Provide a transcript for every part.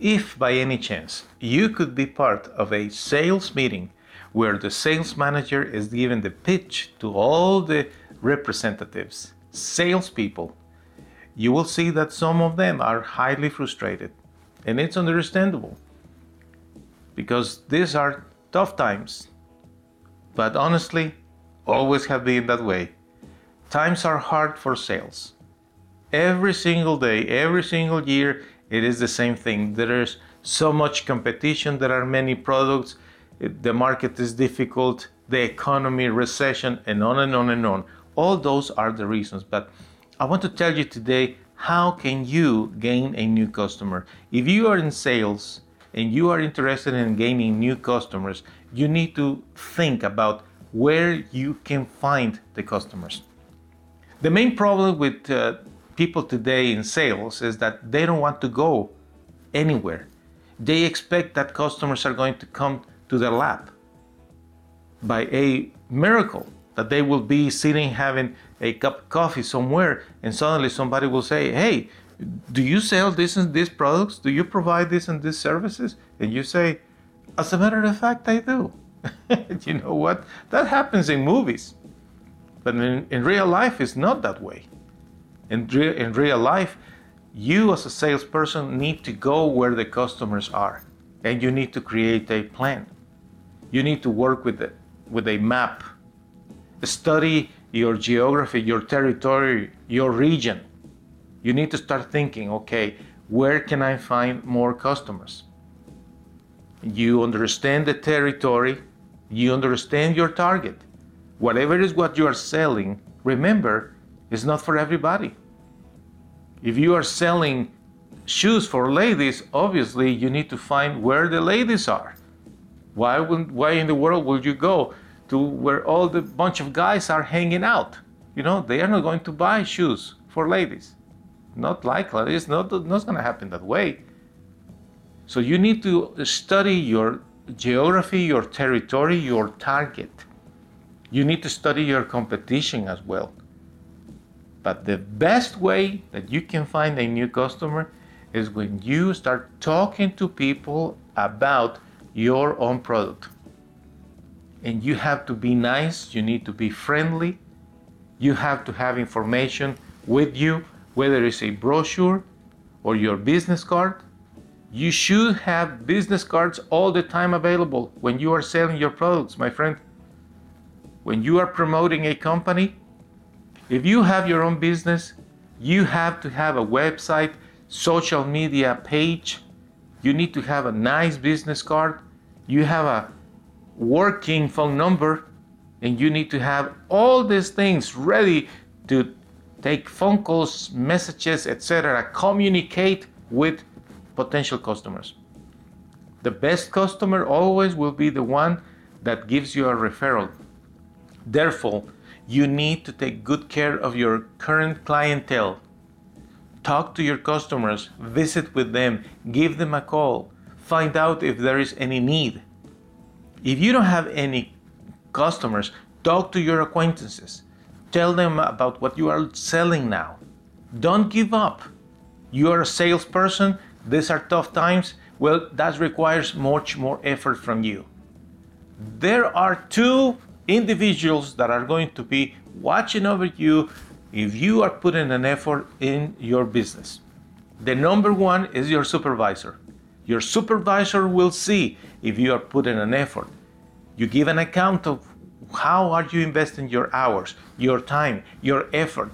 If by any chance you could be part of a sales meeting where the sales manager is giving the pitch to all the representatives, salespeople, you will see that some of them are highly frustrated. And it's understandable because these are tough times. But honestly, always have been that way. Times are hard for sales. Every single day, every single year, it is the same thing. There is so much competition, there are many products, the market is difficult, the economy, recession, and on and on and on. All those are the reasons. But I want to tell you today how can you gain a new customer? If you are in sales and you are interested in gaining new customers, you need to think about where you can find the customers. The main problem with uh, people today in sales is that they don't want to go anywhere. They expect that customers are going to come to their lap by a miracle, that they will be sitting having a cup of coffee somewhere, and suddenly somebody will say, Hey, do you sell this and these products? Do you provide this and these services? And you say, As a matter of fact, I do. you know what? That happens in movies. But in, in real life, it's not that way. In, re- in real life, you as a salesperson need to go where the customers are and you need to create a plan. You need to work with it, with a map. Study your geography, your territory, your region. You need to start thinking, okay, where can I find more customers? You understand the territory, you understand your target. Whatever is what you are selling, remember, it's not for everybody. If you are selling shoes for ladies, obviously you need to find where the ladies are. Why would why in the world would you go to where all the bunch of guys are hanging out? You know, they are not going to buy shoes for ladies. Not likely. It's not, not going to happen that way. So you need to study your geography, your territory, your target. You need to study your competition as well. But the best way that you can find a new customer is when you start talking to people about your own product. And you have to be nice, you need to be friendly, you have to have information with you, whether it's a brochure or your business card. You should have business cards all the time available when you are selling your products, my friend. When you are promoting a company, if you have your own business, you have to have a website, social media page. You need to have a nice business card. You have a working phone number, and you need to have all these things ready to take phone calls, messages, etc. Communicate with potential customers. The best customer always will be the one that gives you a referral. Therefore, you need to take good care of your current clientele. Talk to your customers, visit with them, give them a call, find out if there is any need. If you don't have any customers, talk to your acquaintances. Tell them about what you are selling now. Don't give up. You are a salesperson, these are tough times. Well, that requires much more effort from you. There are two individuals that are going to be watching over you if you are putting an effort in your business. The number one is your supervisor. Your supervisor will see if you are putting an effort. You give an account of how are you investing your hours, your time, your effort,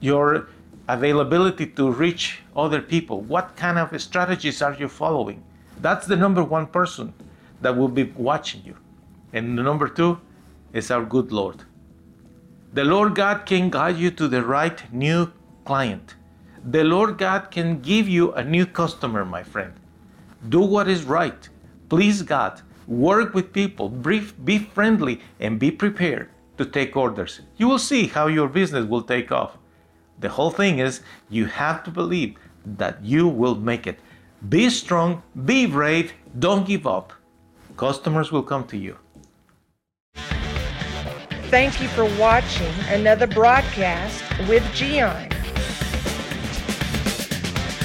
your availability to reach other people. What kind of strategies are you following? That's the number one person that will be watching you. And the number two is our good Lord. The Lord God can guide you to the right new client. The Lord God can give you a new customer, my friend. Do what is right. Please God. Work with people. Be friendly and be prepared to take orders. You will see how your business will take off. The whole thing is you have to believe that you will make it. Be strong, be brave, don't give up. Customers will come to you. Thank you for watching another broadcast with Gian.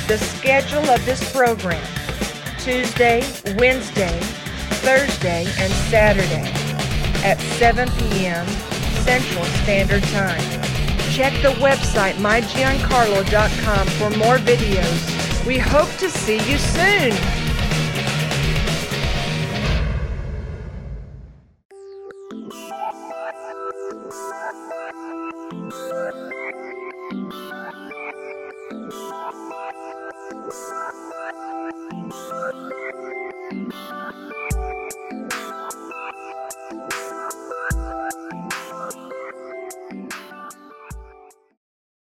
The schedule of this program Tuesday, Wednesday, Thursday, and Saturday at 7 p.m. Central Standard Time. Check the website mygiancarlo.com for more videos. We hope to see you soon. Thank